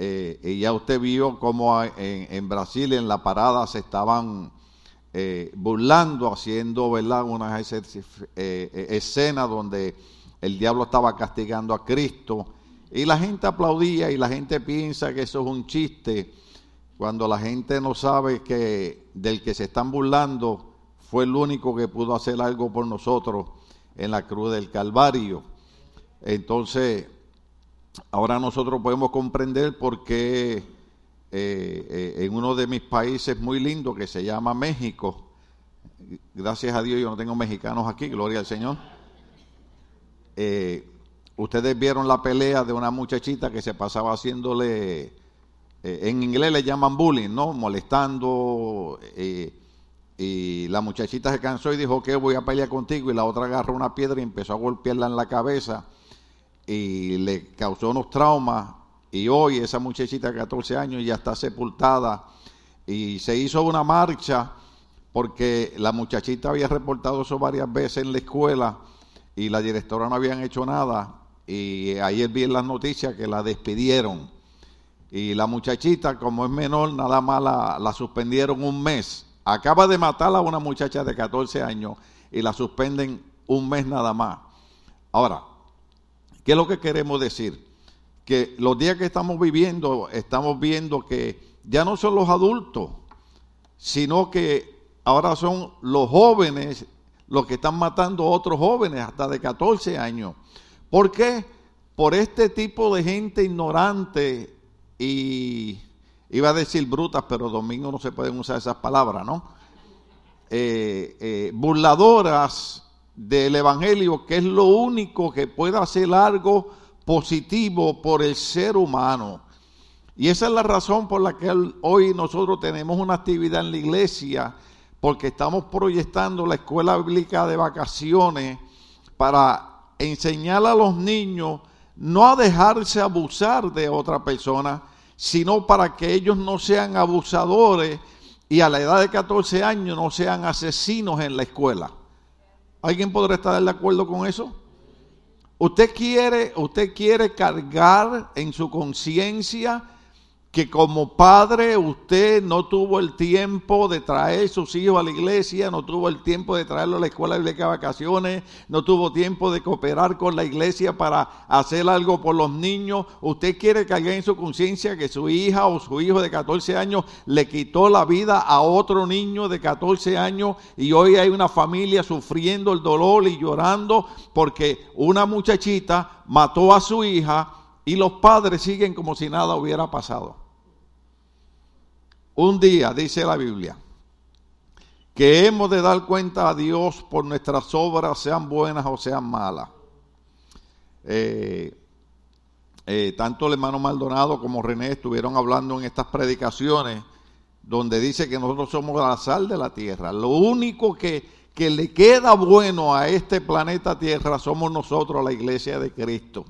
eh, y ya usted vio cómo en, en, Brasil en la parada se estaban eh, burlando, haciendo ¿verdad? unas eh, escenas donde el diablo estaba castigando a Cristo y la gente aplaudía y la gente piensa que eso es un chiste cuando la gente no sabe que del que se están burlando fue el único que pudo hacer algo por nosotros en la cruz del Calvario. Entonces, ahora nosotros podemos comprender por qué eh, eh, en uno de mis países muy lindo que se llama México, gracias a Dios yo no tengo mexicanos aquí, gloria al Señor. Eh, ustedes vieron la pelea de una muchachita que se pasaba haciéndole en inglés le llaman bullying, ¿no? Molestando. Y la muchachita se cansó y dijo que voy a pelear contigo. Y la otra agarró una piedra y empezó a golpearla en la cabeza. Y le causó unos traumas. Y hoy esa muchachita de 14 años ya está sepultada. Y se hizo una marcha porque la muchachita había reportado eso varias veces en la escuela y la directora no habían hecho nada. Y ayer vi en las noticias que la despidieron y la muchachita, como es menor, nada más la, suspendieron un mes. Acaba de matar a una muchacha de 14 años y la suspenden un mes nada más. Ahora, ¿qué es lo que queremos decir? Que los días que estamos viviendo, estamos viendo que ya no son los adultos, sino que ahora son los jóvenes los que están matando a otros jóvenes hasta de 14 años. ¿Por qué? Por este tipo de gente ignorante y iba a decir brutas, pero domingo no se pueden usar esas palabras, ¿no? Eh, eh, burladoras del Evangelio, que es lo único que puede hacer algo positivo por el ser humano. Y esa es la razón por la que hoy nosotros tenemos una actividad en la iglesia, porque estamos proyectando la escuela bíblica de vacaciones para enseñar a los niños no a dejarse abusar de otra persona, sino para que ellos no sean abusadores y a la edad de 14 años no sean asesinos en la escuela. ¿Alguien podrá estar de acuerdo con eso? Usted quiere, usted quiere cargar en su conciencia que como padre usted no tuvo el tiempo de traer sus hijos a la iglesia, no tuvo el tiempo de traerlo a la escuela de vacaciones, no tuvo tiempo de cooperar con la iglesia para hacer algo por los niños. Usted quiere cargar en su conciencia que su hija o su hijo de 14 años le quitó la vida a otro niño de 14 años y hoy hay una familia sufriendo el dolor y llorando porque una muchachita mató a su hija y los padres siguen como si nada hubiera pasado. Un día, dice la Biblia, que hemos de dar cuenta a Dios por nuestras obras, sean buenas o sean malas. Eh, eh, tanto el hermano Maldonado como René estuvieron hablando en estas predicaciones donde dice que nosotros somos la sal de la tierra. Lo único que, que le queda bueno a este planeta Tierra somos nosotros, la iglesia de Cristo.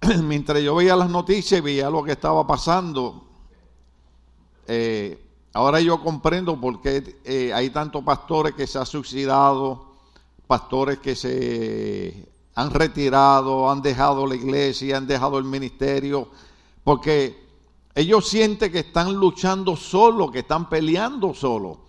mientras yo veía las noticias y veía lo que estaba pasando, eh, ahora yo comprendo por qué eh, hay tantos pastores que se han suicidado, pastores que se han retirado, han dejado la iglesia, han dejado el ministerio, porque ellos sienten que están luchando solo, que están peleando solo.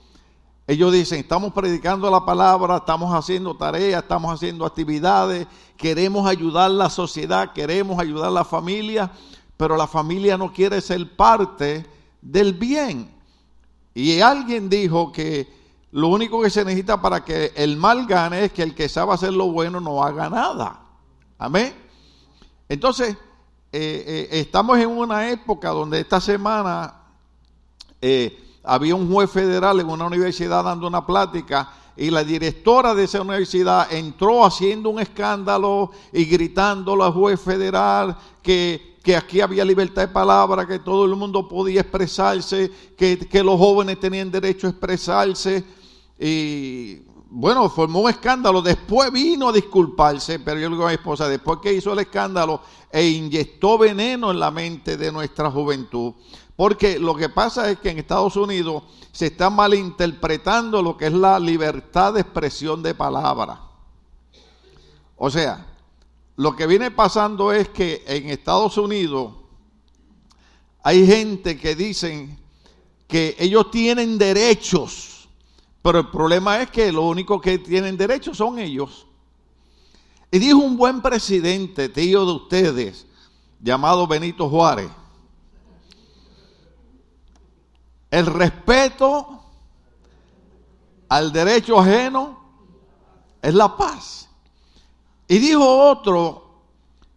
Ellos dicen, estamos predicando la palabra, estamos haciendo tareas, estamos haciendo actividades, queremos ayudar a la sociedad, queremos ayudar a la familia, pero la familia no quiere ser parte del bien. Y alguien dijo que lo único que se necesita para que el mal gane es que el que sabe hacer lo bueno no haga nada. Amén. Entonces, eh, eh, estamos en una época donde esta semana... Eh, había un juez federal en una universidad dando una plática y la directora de esa universidad entró haciendo un escándalo y gritando al juez federal que, aquí había libertad de palabra, que todo el mundo podía expresarse, que, que los jóvenes tenían derecho a expresarse. Y bueno, formó un escándalo. Después vino a disculparse, pero yo le digo a mi esposa, después que hizo el escándalo e inyectó veneno en la mente de nuestra juventud. Porque lo que pasa es que en Estados Unidos se está malinterpretando lo que es la libertad de expresión de palabra. O sea, lo que viene pasando es que en Estados Unidos hay gente que dicen que ellos tienen derechos, pero el problema es que lo único que tienen derechos son ellos. Y dijo un buen presidente, tío de ustedes, llamado Benito Juárez, el respeto al derecho ajeno es la paz. Y dijo otro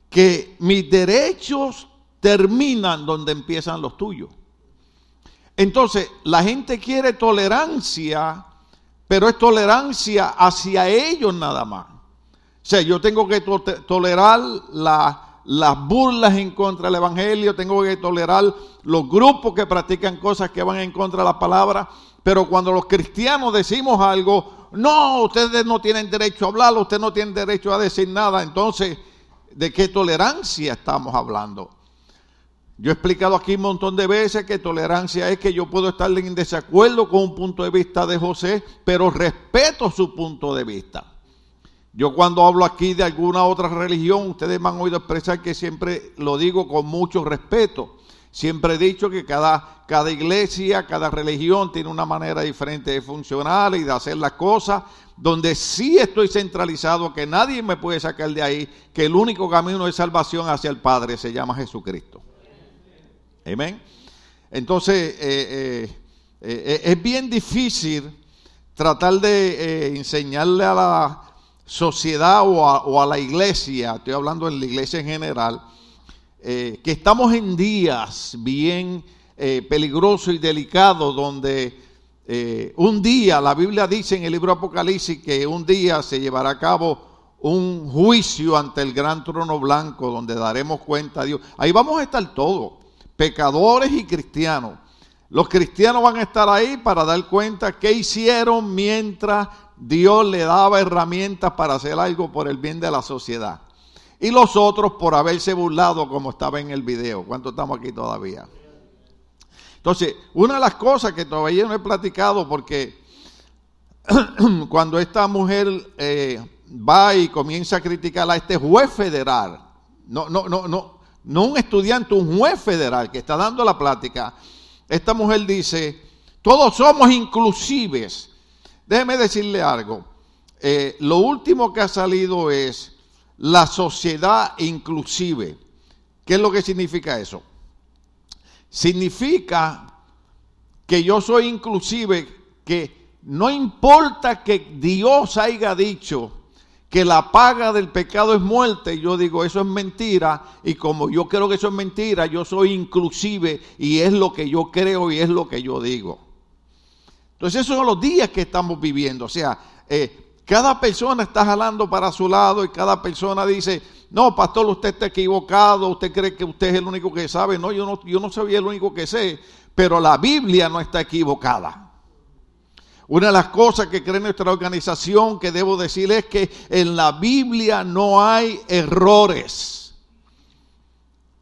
que mis derechos terminan donde empiezan los tuyos. Entonces, la gente quiere tolerancia, pero es tolerancia hacia ellos nada más. O sea, yo tengo que tolerar las burlas en contra del Evangelio, tengo que tolerar los grupos que practican cosas que van en contra de la palabra, pero cuando los cristianos decimos algo, no, ustedes no tienen derecho a hablar, ustedes no tienen derecho a decir nada, entonces ¿De qué tolerancia estamos hablando? Yo he explicado aquí un montón de veces que tolerancia es que yo puedo estar en desacuerdo con un punto de vista de José, pero respeto su punto de vista. Yo cuando hablo aquí de alguna otra religión, ustedes me han oído expresar que siempre lo digo con mucho respeto. Siempre he dicho que cada, cada iglesia, cada religión tiene una manera diferente de funcionar y de hacer las cosas, donde sí estoy centralizado, que nadie me puede sacar de ahí, que el único camino de salvación hacia el Padre se llama Jesucristo. Amén. Entonces, eh, eh, eh, es bien difícil tratar de enseñarle a la sociedad o a, o a, la iglesia, estoy hablando de la iglesia en general, que estamos en días bien peligrosos y delicados donde eh, un día, la Biblia dice en el libro Apocalipsis que un día se llevará a cabo un juicio ante el gran trono blanco donde daremos cuenta a Dios. Ahí vamos a estar todos, pecadores y cristianos. Los cristianos van a estar ahí para dar cuenta qué hicieron mientras Dios le daba herramientas para hacer algo por el bien de la sociedad. Y los otros por haberse burlado como estaba en el video. ¿Cuántos estamos aquí todavía? Entonces, una de las cosas que todavía no he platicado, porque cuando esta mujer eh, va y comienza a criticar a este juez federal, no, no, no, no, no un estudiante, un juez federal que está dando la plática, esta mujer dice, todos somos inclusives. Déjeme decirle algo. Eh, lo último que ha salido es la sociedad inclusive. ¿Qué es lo que significa eso? significa que yo soy inclusive, que no importa que Dios haya dicho que la paga del pecado es muerte, yo digo eso es mentira y como yo creo que eso es mentira, yo soy inclusive y es lo que yo creo y es lo que yo digo. Entonces esos son los días que estamos viviendo, o sea, eh, cada persona está jalando para su lado y cada persona dice, no, pastor, usted está equivocado, usted cree que usted es el único que sabe. No, yo no, yo no soy el único que sé, pero la Biblia no está equivocada. Una de las cosas que cree nuestra organización que debo decir es que en la Biblia no hay errores.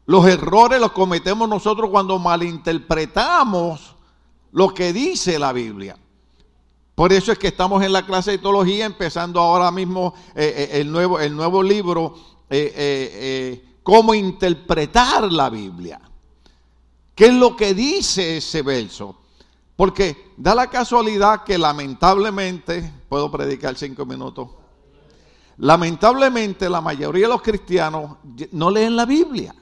Los errores los cometemos nosotros cuando malinterpretamos lo que dice la Biblia. Por eso es que estamos en la clase de teología, empezando ahora mismo eh, eh, el, nuevo, el nuevo libro, eh, cómo interpretar la Biblia. ¿Qué es lo que dice ese verso? Porque da la casualidad que lamentablemente, puedo predicar cinco minutos, lamentablemente la mayoría de los cristianos no leen la Biblia.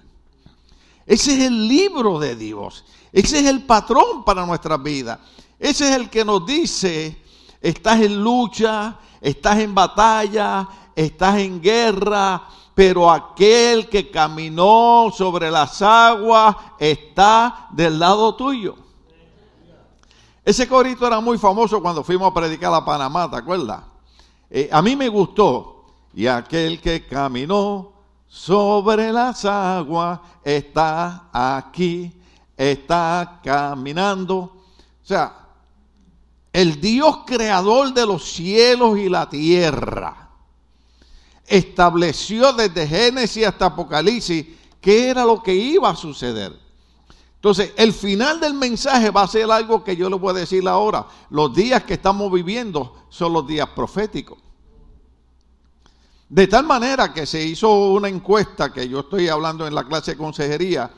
Ese es el libro de Dios. Ese es el patrón para nuestra vida. Ese es el que nos dice estás en lucha, estás en batalla, estás en guerra, pero aquel que caminó sobre las aguas está del lado tuyo. Ese corito era muy famoso cuando fuimos a predicar a Panamá, ¿te acuerdas? Eh, a mí me gustó. Y aquel que caminó sobre las aguas está aquí, está caminando. O sea, el Dios creador de los cielos y la tierra, estableció desde Génesis hasta Apocalipsis qué era lo que iba a suceder. Entonces, el final del mensaje va a ser algo que yo le voy a decir ahora. Los días que estamos viviendo son los días proféticos. De tal manera que se hizo una encuesta que yo estoy hablando en la clase de consejería,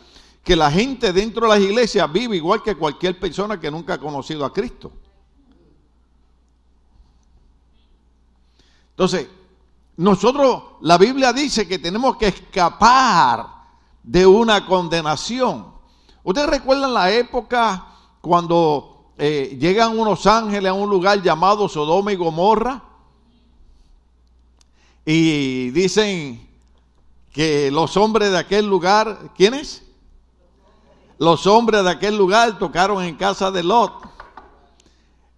que la gente dentro de las iglesias vive igual que cualquier persona que nunca ha conocido a Cristo. Entonces, nosotros, la Biblia dice que tenemos que escapar de una condenación. ¿Ustedes recuerdan la época cuando eh, llegan unos ángeles a un lugar llamado Sodoma y Gomorra? Y dicen que los hombres de aquel lugar, ¿quiénes? Los hombres de aquel lugar tocaron en casa de Lot.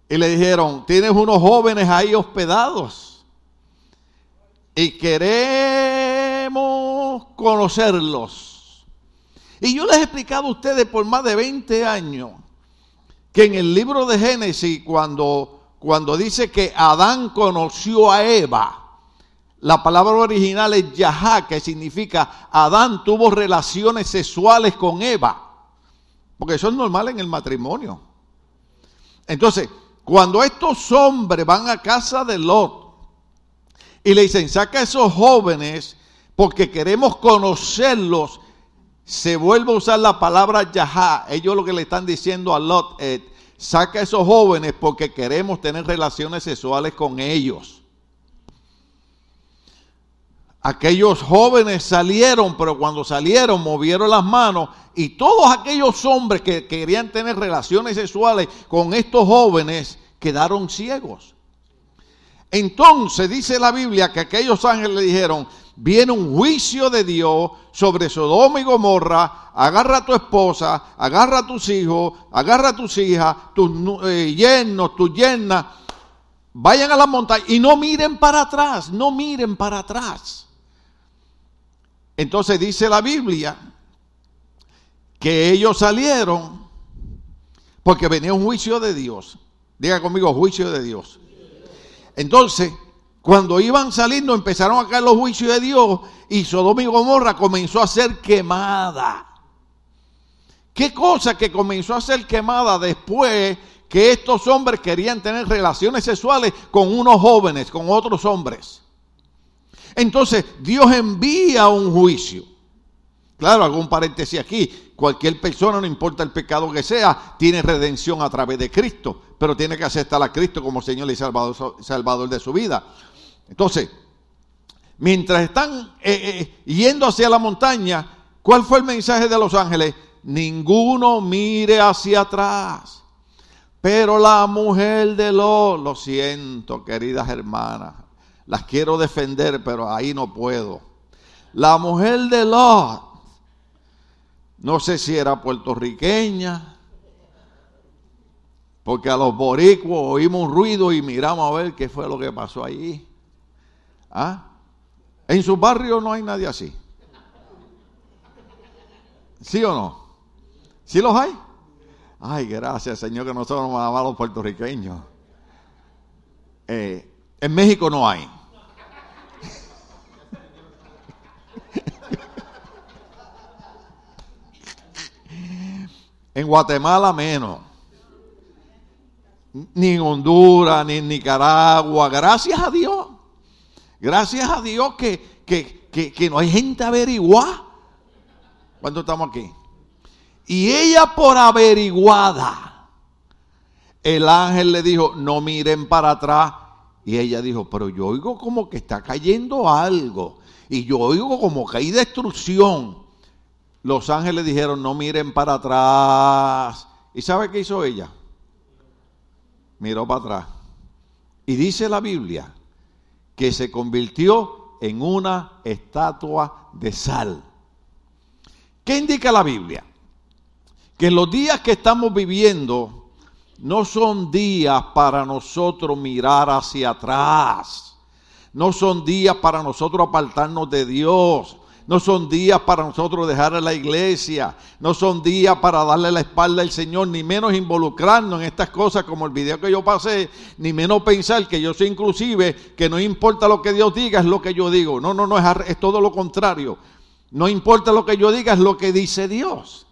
Y le dijeron, tienes unos jóvenes ahí hospedados. Y queremos conocerlos. Y yo les he explicado a ustedes por más de 20 años que en el libro de Génesis, cuando, cuando dice que Adán conoció a Eva, la palabra original es Yahá, que significa Adán tuvo relaciones sexuales con Eva. Porque eso es normal en el matrimonio. Entonces, cuando estos hombres van a casa de Lot y le dicen, saca a esos jóvenes porque queremos conocerlos, se vuelve a usar la palabra Yahá. Ellos lo que le están diciendo a Lot es, saca a esos jóvenes porque queremos tener relaciones sexuales con ellos. Aquellos jóvenes salieron, pero cuando salieron movieron las manos y todos aquellos hombres que querían tener relaciones sexuales con estos jóvenes quedaron ciegos. Entonces dice la Biblia que aquellos ángeles le dijeron, viene un juicio de Dios sobre Sodoma y Gomorra, agarra a tu esposa, agarra a tus hijos, agarra a tus hijas, tus eh, yernos, tus yernas, vayan a la montaña y no miren para atrás, no miren para atrás. Entonces dice la Biblia que ellos salieron porque venía un juicio de Dios. Diga conmigo, juicio de Dios. Entonces, cuando iban saliendo, empezaron a caer los juicios de Dios y Sodoma y Gomorra comenzó a ser quemada. ¿Qué cosa que comenzó a ser quemada después que estos hombres querían tener relaciones sexuales con unos jóvenes, con otros hombres? Entonces Dios envía un juicio. Claro, hago un paréntesis aquí. Cualquier persona, no importa el pecado que sea, tiene redención a través de Cristo, pero tiene que aceptar a Cristo como Señor y Salvador, de su vida. Entonces, mientras están eh, eh, yendo hacia la montaña, ¿cuál fue el mensaje de los ángeles? Ninguno mire hacia atrás. Pero la mujer de los, lo siento, queridas hermanas, las quiero defender, pero ahí no puedo. La mujer de Lot, no sé si era puertorriqueña, porque a los boricuos oímos un ruido y miramos a ver qué fue lo que pasó allí. ¿Ah? En su barrio no hay nadie así. ¿Sí o no? ¿Sí los hay? Ay, gracias, Señor, que nosotros nos amamos a los puertorriqueños. Eh, en México no hay. En Guatemala menos. Ni en Honduras, ni en Nicaragua. Gracias a Dios. Gracias a Dios que, que, no hay gente averiguada. ¿Cuánto estamos aquí? Y ella por averiguada, el ángel le dijo, no miren para atrás. Y ella dijo, pero yo oigo como que está cayendo algo. Y yo oigo como que hay destrucción. Los ángeles dijeron, no miren para atrás. ¿Y sabe qué hizo ella? Miró para atrás. Y dice la Biblia que se convirtió en una estatua de sal. ¿Qué indica la Biblia? Que los días que estamos viviendo no son días para nosotros mirar hacia atrás. No son días para nosotros apartarnos de Dios. No son días para nosotros dejar a la iglesia. No son días para darle la espalda al Señor, ni menos involucrarnos en estas cosas como el video que yo pasé, ni menos pensar que yo soy inclusive, que no importa lo que Dios diga, es lo que yo digo. No, no, no, es, es todo lo contrario. No importa lo que yo diga, es lo que dice Dios.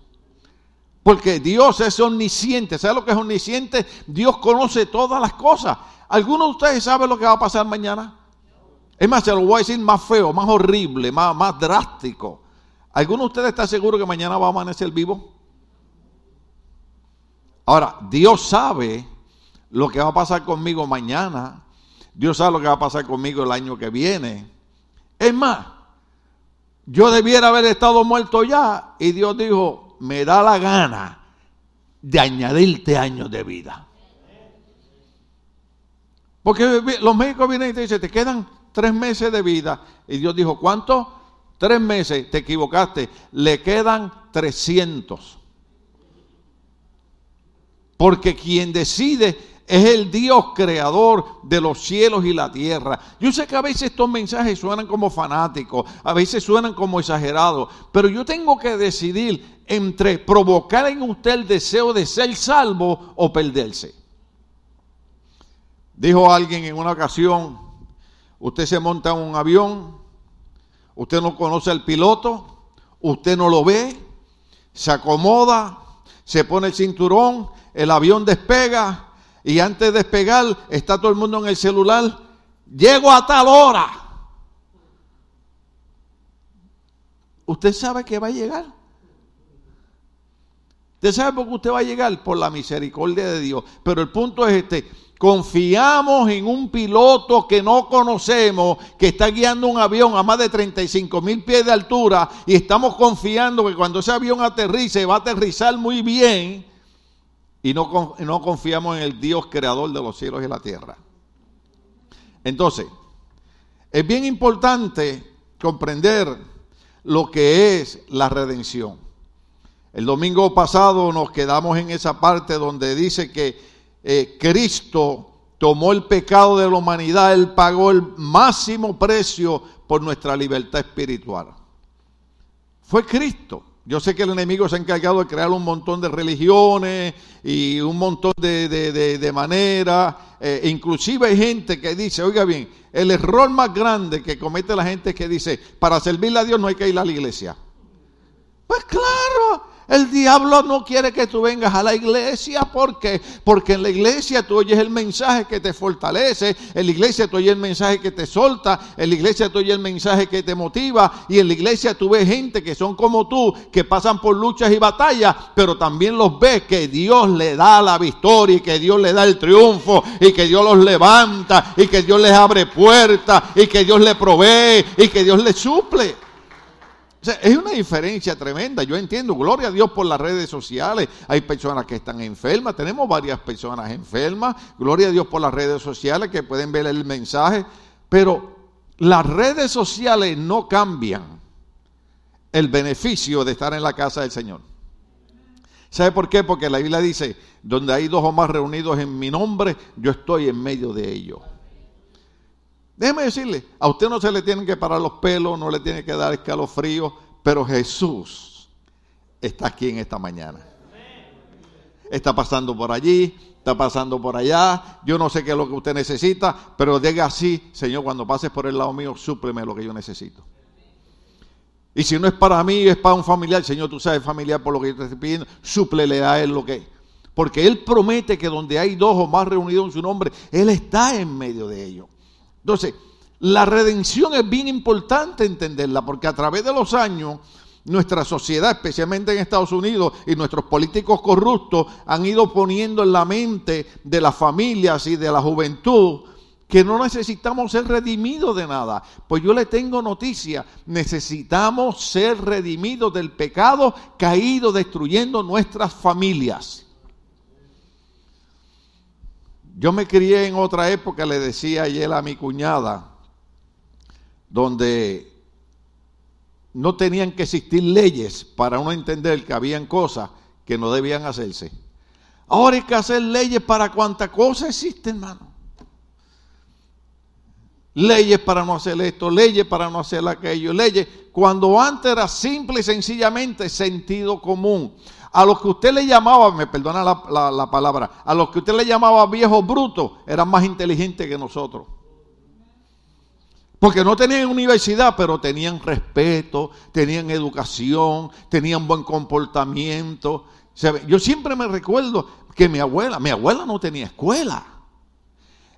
Porque Dios es omnisciente. ¿Sabe lo que es omnisciente? Dios conoce todas las cosas. ¿Alguno de ustedes sabe lo que va a pasar mañana? Es más, se lo voy a decir más feo, más horrible, más, más drástico. ¿Alguno de ustedes está seguro que mañana va a amanecer vivo? Ahora, Dios sabe lo que va a pasar conmigo mañana. Dios sabe lo que va a pasar conmigo el año que viene. Es más, yo debiera haber estado muerto ya y Dios dijo, me da la gana de añadirte años de vida. Porque los médicos vienen y te dicen, te quedan tres meses de vida. Y Dios dijo, ¿cuánto? Tres meses, te equivocaste. Le quedan 300. Porque quien decide es el Dios creador de los cielos y la tierra. Yo sé que a veces estos mensajes suenan como fanáticos, a veces suenan como exagerados, pero yo tengo que decidir entre provocar en usted el deseo de ser salvo o perderse. Dijo alguien en una ocasión, usted se monta en un avión, usted no conoce al piloto, usted no lo ve, se acomoda, se pone el cinturón, el avión despega y antes de despegar está todo el mundo en el celular. Llego a tal hora. Usted sabe que va a llegar. Usted sabe por qué usted va a llegar por la misericordia de Dios. Pero el punto es este. Confiamos en un piloto que no conocemos, que está guiando un avión a más de 35 mil pies de altura y estamos confiando que cuando ese avión aterrice va a aterrizar muy bien y no, no confiamos en el Dios creador de los cielos y la tierra. Entonces, es bien importante comprender lo que es la redención. El domingo pasado nos quedamos en esa parte donde dice que eh, Cristo tomó el pecado de la humanidad, Él pagó el máximo precio por nuestra libertad espiritual. Fue Cristo. Yo sé que el enemigo se ha encargado de crear un montón de religiones y un montón de, maneras. Eh, inclusive hay gente que dice, oiga bien, el error más grande que comete la gente es que dice, para servirle a Dios no hay que ir a la iglesia. Pues claro, el diablo no quiere que tú vengas a la iglesia. ¿Por qué? Porque en la iglesia tú oyes el mensaje que te fortalece. En la iglesia tú oyes el mensaje que te solta. En la iglesia tú oyes el mensaje que te motiva. Y en la iglesia tú ves gente que son como tú, que pasan por luchas y batallas. Pero también los ves que Dios le da la victoria y que Dios le da el triunfo. Y que Dios los levanta. Y que Dios les abre puertas. Y que Dios le provee. Y que Dios les suple es una diferencia tremenda. Yo entiendo, gloria a Dios por las redes sociales. Hay personas que están enfermas, tenemos varias personas enfermas. Gloria a Dios por las redes sociales que pueden ver el mensaje. Pero las redes sociales no cambian el beneficio de estar en la casa del Señor. ¿Sabe por qué? Porque la Biblia dice, donde hay dos o más reunidos en mi nombre, yo estoy en medio de ellos. Déjeme decirle, a usted no se le tienen que parar los pelos, no le tiene que dar escalofrío, pero Jesús está aquí en esta mañana. Está pasando por allí, está pasando por allá. Yo no sé qué es lo que usted necesita, pero diga así, Señor, cuando pases por el lado mío, súpleme lo que yo necesito. Y si no es para mí, es para un familiar, Señor, tú sabes familiar por lo que yo te estoy pidiendo, súplele a él lo que Porque Él promete que donde hay dos o más reunidos en su nombre, Él está en medio de ellos. Entonces, la redención es bien importante entenderla, porque a través de los años, nuestra sociedad, especialmente en Estados Unidos, y nuestros políticos corruptos han ido poniendo en la mente de las familias y de la juventud que no necesitamos ser redimidos de nada. Pues yo le tengo noticia, necesitamos ser redimidos del pecado caído destruyendo nuestras familias. Yo me crié en otra época, le decía ayer a mi cuñada, donde no tenían que existir leyes para uno entender que habían cosas que no debían hacerse. Ahora hay que hacer leyes para cuánta cosa existe, hermano. Leyes para no hacer esto, leyes para no hacer aquello, leyes. Cuando antes era simple y sencillamente sentido común a los que usted le llamaba, me perdona la, palabra, a los que usted le llamaba viejos brutos, eran más inteligentes que nosotros. Porque no tenían universidad, pero tenían respeto, tenían educación, tenían buen comportamiento. Yo siempre me recuerdo que mi abuela, mi abuela no tenía escuela.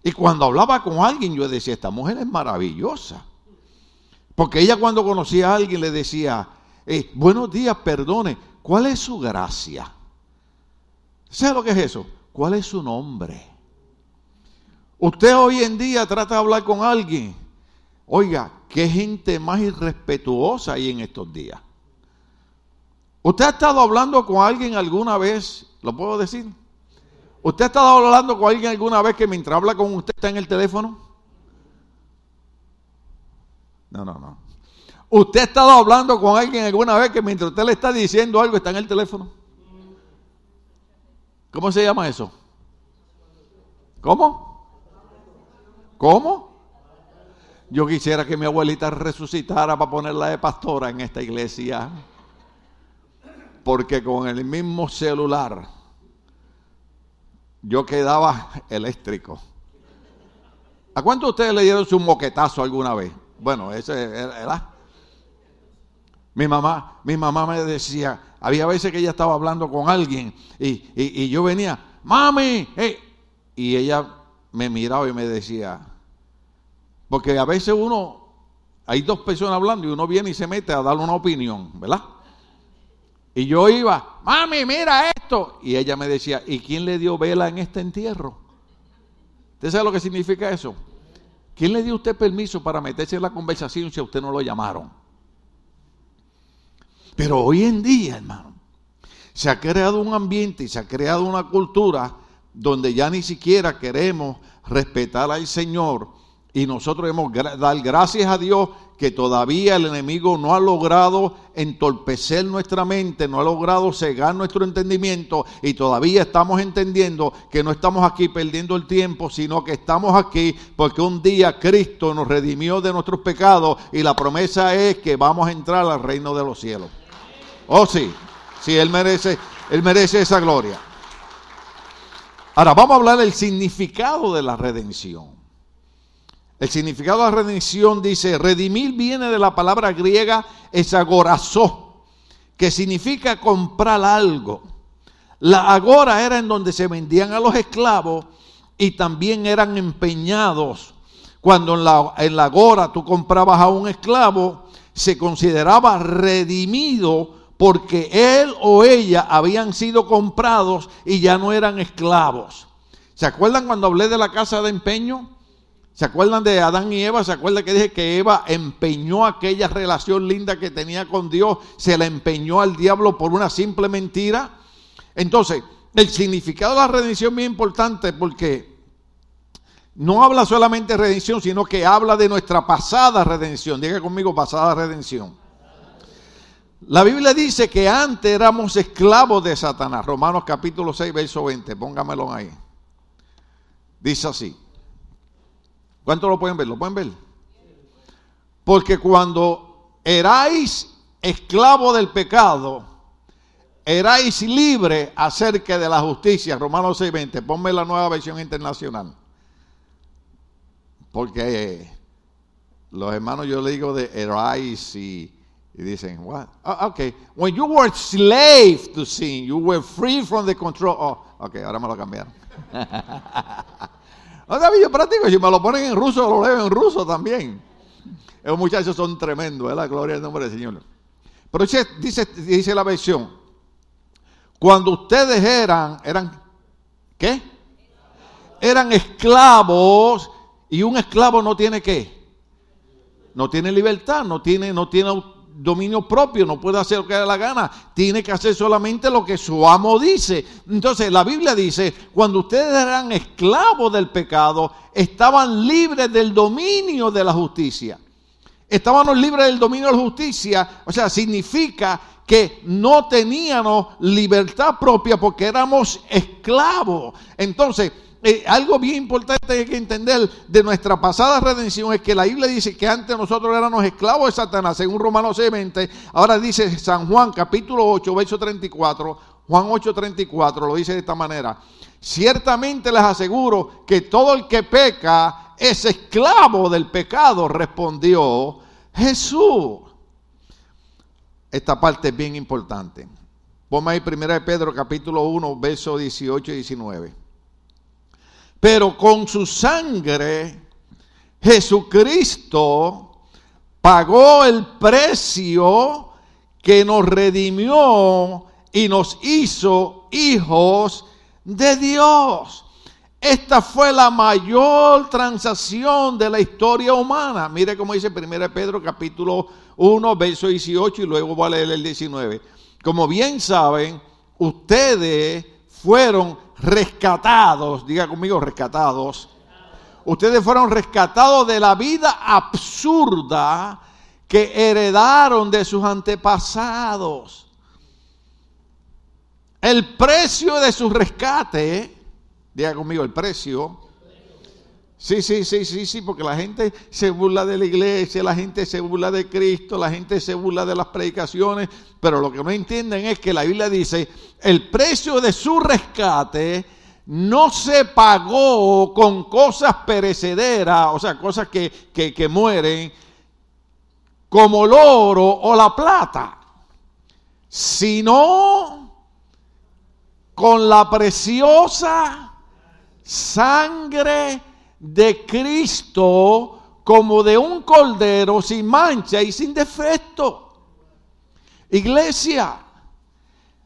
Y cuando hablaba con alguien, yo decía, esta mujer es maravillosa. Porque ella cuando conocía a alguien le decía, Eh, buenos días, perdone. ¿Cuál es su gracia? ¿Sabe lo que es eso? ¿Cuál es su nombre? Usted hoy en día trata de hablar con alguien. Oiga, qué gente más irrespetuosa hay en estos días. ¿Usted ha estado hablando con alguien alguna vez? ¿Lo puedo decir? ¿Usted ha estado hablando con alguien alguna vez que mientras habla con usted está en el teléfono? No, no, no. ¿Usted ha estado hablando con alguien alguna vez que mientras usted le está diciendo algo está en el teléfono? ¿Cómo se llama eso? ¿Cómo? ¿Cómo? Yo quisiera que mi abuelita resucitara para ponerla de pastora en esta iglesia. Porque con el mismo celular yo quedaba eléctrico. ¿A cuánto de ustedes le dieron su moquetazo alguna vez? Bueno, ese era. Mi mamá, mi mamá me decía, había veces que ella estaba hablando con alguien y, yo venía, mami, y ella me miraba y me decía, porque a veces uno, hay dos personas hablando y uno viene y se mete a darle una opinión, ¿verdad? Y yo iba, mami, mira esto. Y ella me decía, ¿y quién le dio vela en este entierro? ¿Usted sabe lo que significa eso? ¿Quién le dio usted permiso para meterse en la conversación si a usted no lo llamaron? Pero hoy en día, hermano, se ha creado un ambiente y se ha creado una cultura donde ya ni siquiera queremos respetar al Señor y nosotros hemos dar gracias a Dios que todavía el enemigo no ha logrado entorpecer nuestra mente, no ha logrado cegar nuestro entendimiento y todavía estamos entendiendo que no estamos aquí perdiendo el tiempo, sino que estamos aquí porque un día Cristo nos redimió de nuestros pecados y la promesa es que vamos a entrar al reino de los cielos. Oh, sí. Sí, Él merece, Él merece esa gloria. Ahora, vamos a hablar del significado de la redención. El significado de la redención dice, redimir viene de la palabra griega esagorazó, que significa comprar algo. La agora era en donde se vendían a los esclavos y también eran empeñados. Cuando en la, en la agora tú comprabas a un esclavo, se consideraba redimido porque él o ella habían sido comprados y ya no eran esclavos. ¿Se acuerdan cuando hablé de la casa de empeño? ¿Se acuerdan de Adán y Eva? ¿Se acuerdan que dije que Eva empeñó aquella relación linda que tenía con Dios? Se la empeñó al diablo por una simple mentira. Entonces, el significado de la redención es muy importante porque no habla solamente de redención, sino que habla de nuestra pasada redención. Diga conmigo, pasada redención. La Biblia dice que antes éramos esclavos de Satanás. Romanos capítulo 6, verso 20. Póngamelo ahí. Dice así. ¿Cuánto lo pueden ver? ¿Lo pueden ver? Porque cuando erais esclavo del pecado, erais libre acerca de la justicia. Romanos 6, 20. Ponme la nueva versión internacional. Porque los hermanos yo le digo de erais y y dicen, what? Oh, okay. When you were slave to sin, you were free from the control. Oh, ok, ahora me lo cambiaron. no sabía yo práctico, si me lo ponen en ruso, lo leo en ruso también. Esos muchachos son tremendos, la gloria al nombre del Señor. Pero dice, la versión, cuando ustedes eran, eran, ¿qué? Eran esclavos y un esclavo no tiene qué? No tiene libertad, no tiene, no tiene dominio propio, no puede hacer lo que le la gana, tiene que hacer solamente lo que su amo dice. Entonces la Biblia dice, cuando ustedes eran esclavos del pecado, estaban libres del dominio de la justicia. Estábamos libres del dominio de la justicia, o sea, significa que no teníamos libertad propia porque éramos esclavos. Entonces, eh, algo bien importante que hay que entender de nuestra pasada redención es que la Biblia dice que antes nosotros éramos esclavos de Satanás, según Romanos 6:20. Ahora dice San Juan capítulo 8, verso 34. Juan 8:34 lo dice de esta manera. Ciertamente les aseguro que todo el que peca es esclavo del pecado, respondió Jesús. Esta parte es bien importante. Ponme ahí 1 Pedro capítulo 1, verso 18 y 19. Pero con su sangre Jesucristo pagó el precio que nos redimió y nos hizo hijos de Dios. Esta fue la mayor transacción de la historia humana. Mire cómo dice 1 Pedro capítulo 1, verso 18 y luego voy a leer el 19. Como bien saben, ustedes fueron rescatados, diga conmigo rescatados. Ustedes fueron rescatados de la vida absurda que heredaron de sus antepasados. El precio de su rescate, diga conmigo, el precio. Sí, sí, sí, sí, sí, porque la gente se burla de la iglesia, la gente se burla de Cristo, la gente se burla de las predicaciones, pero lo que no entienden es que la Biblia dice, el precio de su rescate no se pagó con cosas perecederas, o sea, cosas que, que, que mueren, como el oro o la plata, sino con la preciosa sangre de Cristo como de un cordero sin mancha y sin defecto. Iglesia,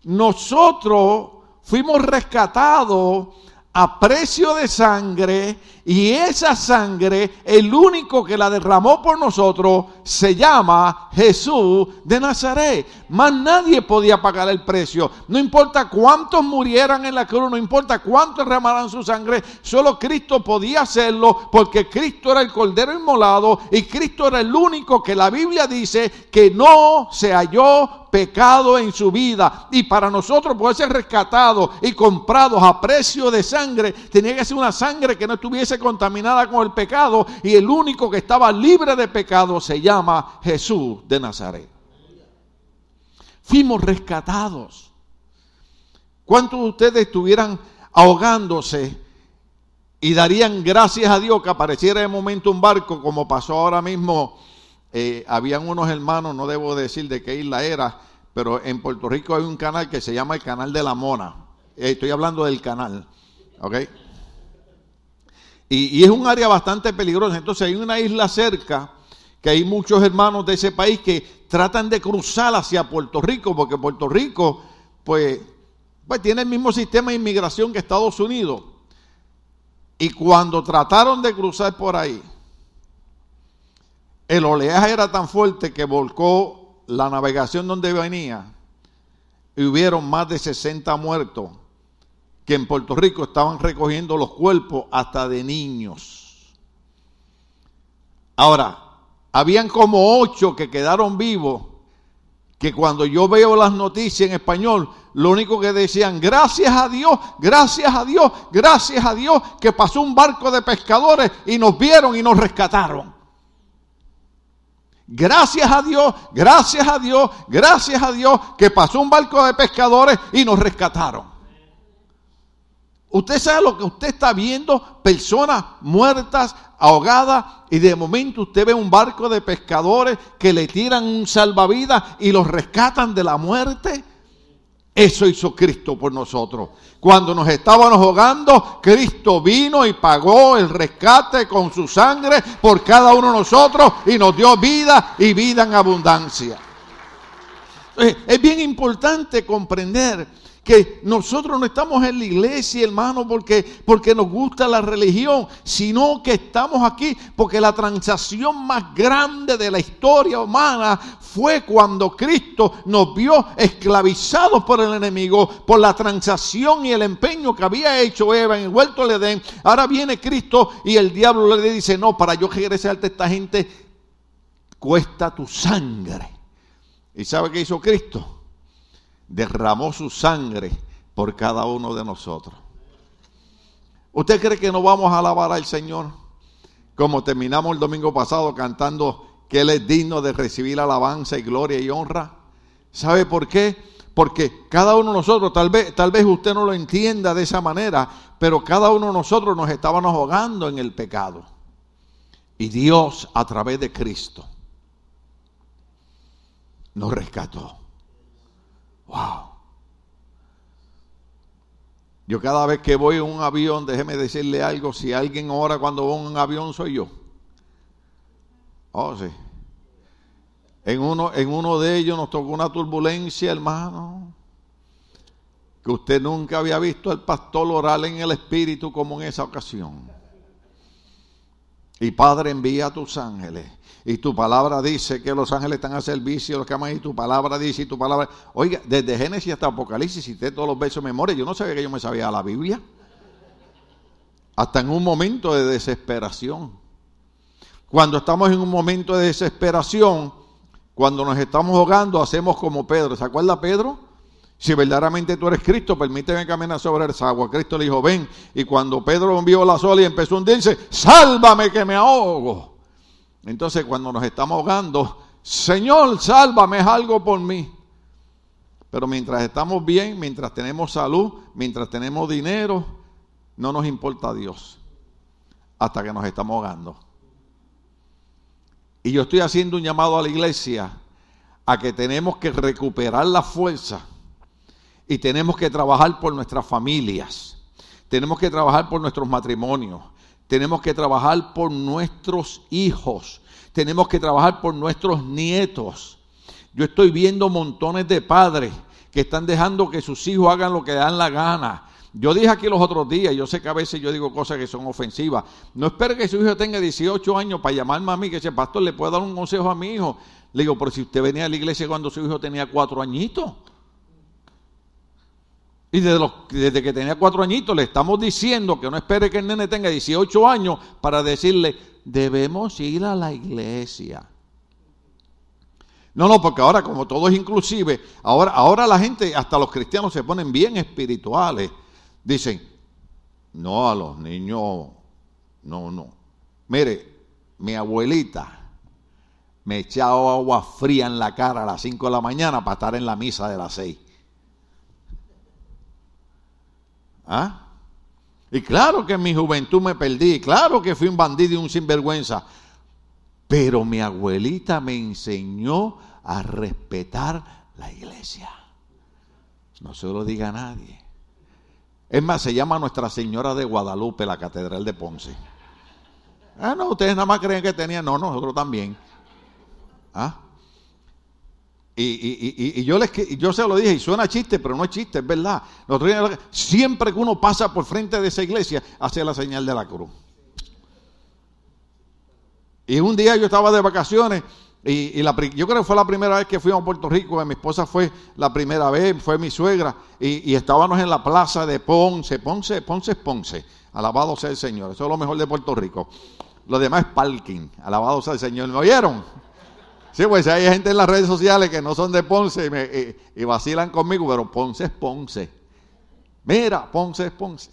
nosotros fuimos rescatados a precio de sangre y esa sangre, el único que la derramó por nosotros, se llama Jesús de Nazaret. Más nadie podía pagar el precio. No importa cuántos murieran en la cruz, no importa cuántos derramaran su sangre, solo Cristo podía hacerlo porque Cristo era el cordero inmolado y Cristo era el único que la Biblia dice que no se halló pecado en su vida. Y para nosotros poder ser rescatados y comprados a precio de sangre, tenía que ser una sangre que no estuviese contaminada con el pecado. Y el único que estaba libre de pecado se llama Jesús de Nazaret. Fuimos rescatados. ¿Cuántos de ustedes estuvieran ahogándose y darían gracias a Dios que apareciera de momento un barco como pasó ahora mismo? Eh, habían unos hermanos, no debo decir de qué isla era, pero en Puerto Rico hay un canal que se llama el Canal de la Mona. Eh, estoy hablando del canal, ¿ok? Y, es un área bastante peligrosa. Entonces hay una isla cerca que hay muchos hermanos de ese país que tratan de cruzar hacia Puerto Rico, porque Puerto Rico, pues, pues tiene el mismo sistema de inmigración que Estados Unidos. Y cuando trataron de cruzar por ahí, el oleaje era tan fuerte que volcó la navegación donde venía y hubieron más de 60 muertos que en Puerto Rico estaban recogiendo los cuerpos hasta de niños. Ahora, habían como ocho que quedaron vivos, que cuando yo veo las noticias en español, lo único que decían, gracias a Dios, gracias a Dios, gracias a Dios, que pasó un barco de pescadores y nos vieron y nos rescataron. Gracias a Dios, gracias a Dios, gracias a Dios que pasó un barco de pescadores y nos rescataron. Usted sabe lo que usted está viendo, personas muertas, ahogadas, y de momento usted ve un barco de pescadores que le tiran un salvavidas y los rescatan de la muerte. Eso hizo Cristo por nosotros. Cuando nos estábamos ahogando, Cristo vino y pagó el rescate con su sangre por cada uno de nosotros y nos dio vida y vida en abundancia. Es bien importante comprender que nosotros no estamos en la iglesia, hermano, porque, porque nos gusta la religión, sino que estamos aquí porque la transacción más grande de la historia humana fue cuando Cristo nos vio esclavizados por el enemigo, por la transacción y el empeño que había hecho Eva en el huerto del Edén. Ahora viene Cristo y el diablo le dice, no, para yo regresarte a esta gente, cuesta tu sangre. ¿Y sabe qué hizo Cristo? Derramó su sangre por cada uno de nosotros. ¿Usted cree que no vamos a alabar al Señor? Como terminamos el domingo pasado cantando que Él es digno de recibir alabanza y gloria y honra. ¿Sabe por qué? Porque cada uno de nosotros, tal vez, tal vez usted no lo entienda de esa manera, pero cada uno de nosotros nos estábamos ahogando en el pecado. Y Dios, a través de Cristo, nos rescató. Wow. Yo cada vez que voy en un avión, déjeme decirle algo, si alguien ora cuando voy en un avión soy yo. Oh, sí. En uno, en uno de ellos nos tocó una turbulencia, hermano, que usted nunca había visto al pastor orar en el Espíritu como en esa ocasión. Y Padre, envía a tus ángeles. Y tu palabra dice que los ángeles están a servicio los que aman. Y tu palabra dice, y tu palabra. Oiga, desde Génesis hasta Apocalipsis, cité todos los versos de memoria. Yo no sabía que yo me sabía la Biblia. Hasta en un momento de desesperación. Cuando estamos en un momento de desesperación, cuando nos estamos ahogando, hacemos como Pedro. ¿Se acuerda Pedro? Si verdaderamente tú eres Cristo, permíteme caminar sobre el agua. Cristo le dijo, ven. Y cuando Pedro envió la sola y empezó a hundirse, sálvame que me ahogo. Entonces cuando nos estamos ahogando, Señor, sálvame, es algo por mí. Pero mientras estamos bien, mientras tenemos salud, mientras tenemos dinero, no nos importa Dios. Hasta que nos estamos ahogando. Y yo estoy haciendo un llamado a la iglesia a que tenemos que recuperar la fuerza y tenemos que trabajar por nuestras familias, tenemos que trabajar por nuestros matrimonios, tenemos que trabajar por nuestros hijos, tenemos que trabajar por nuestros nietos. Yo estoy viendo montones de padres que están dejando que sus hijos hagan lo que dan la gana. Yo dije aquí los otros días, yo sé que a veces yo digo cosas que son ofensivas. No espere que su hijo tenga 18 años para llamarme a mí, que ese pastor le pueda dar un consejo a mi hijo. Le digo, pero si usted venía a la iglesia cuando su hijo tenía cuatro añitos. Y desde, desde, que tenía cuatro añitos le estamos diciendo que no espere que el nene tenga 18 años para decirle, debemos ir a la iglesia. No, no, porque ahora como todo es inclusive, ahora, ahora la gente, hasta los cristianos se ponen bien espirituales. Dicen, no a los niños, no, no. Mire, mi abuelita me echaba agua fría en la cara a las 5 de la mañana para estar en la misa de las 6. ¿Ah? Y claro que en mi juventud me perdí, claro que fui un bandido y un sinvergüenza, pero mi abuelita me enseñó a respetar la iglesia. No se lo diga a nadie. Es más, se llama Nuestra Señora de Guadalupe, la Catedral de Ponce. Ah, no, ustedes nada más creen que tenía, no, nosotros también. ¿Ah? Y, yo, les, yo se lo dije, y suena chiste, pero no es chiste, es verdad. siempre que uno pasa por frente de esa iglesia, hace la señal de la cruz. Y un día yo estaba de vacaciones, y, la, yo creo que fue la primera vez que fuimos a Puerto Rico, mi esposa fue la primera vez, fue mi suegra, y, estábamos en la plaza de Ponce, Ponce, Ponce Ponce, alabado sea el Señor, eso es lo mejor de Puerto Rico. Lo demás es parking, alabado sea el Señor, ¿me oyeron? Sí, pues hay gente en las redes sociales que no son de Ponce y, vacilan conmigo, pero Ponce es Ponce. Mira, Ponce es Ponce.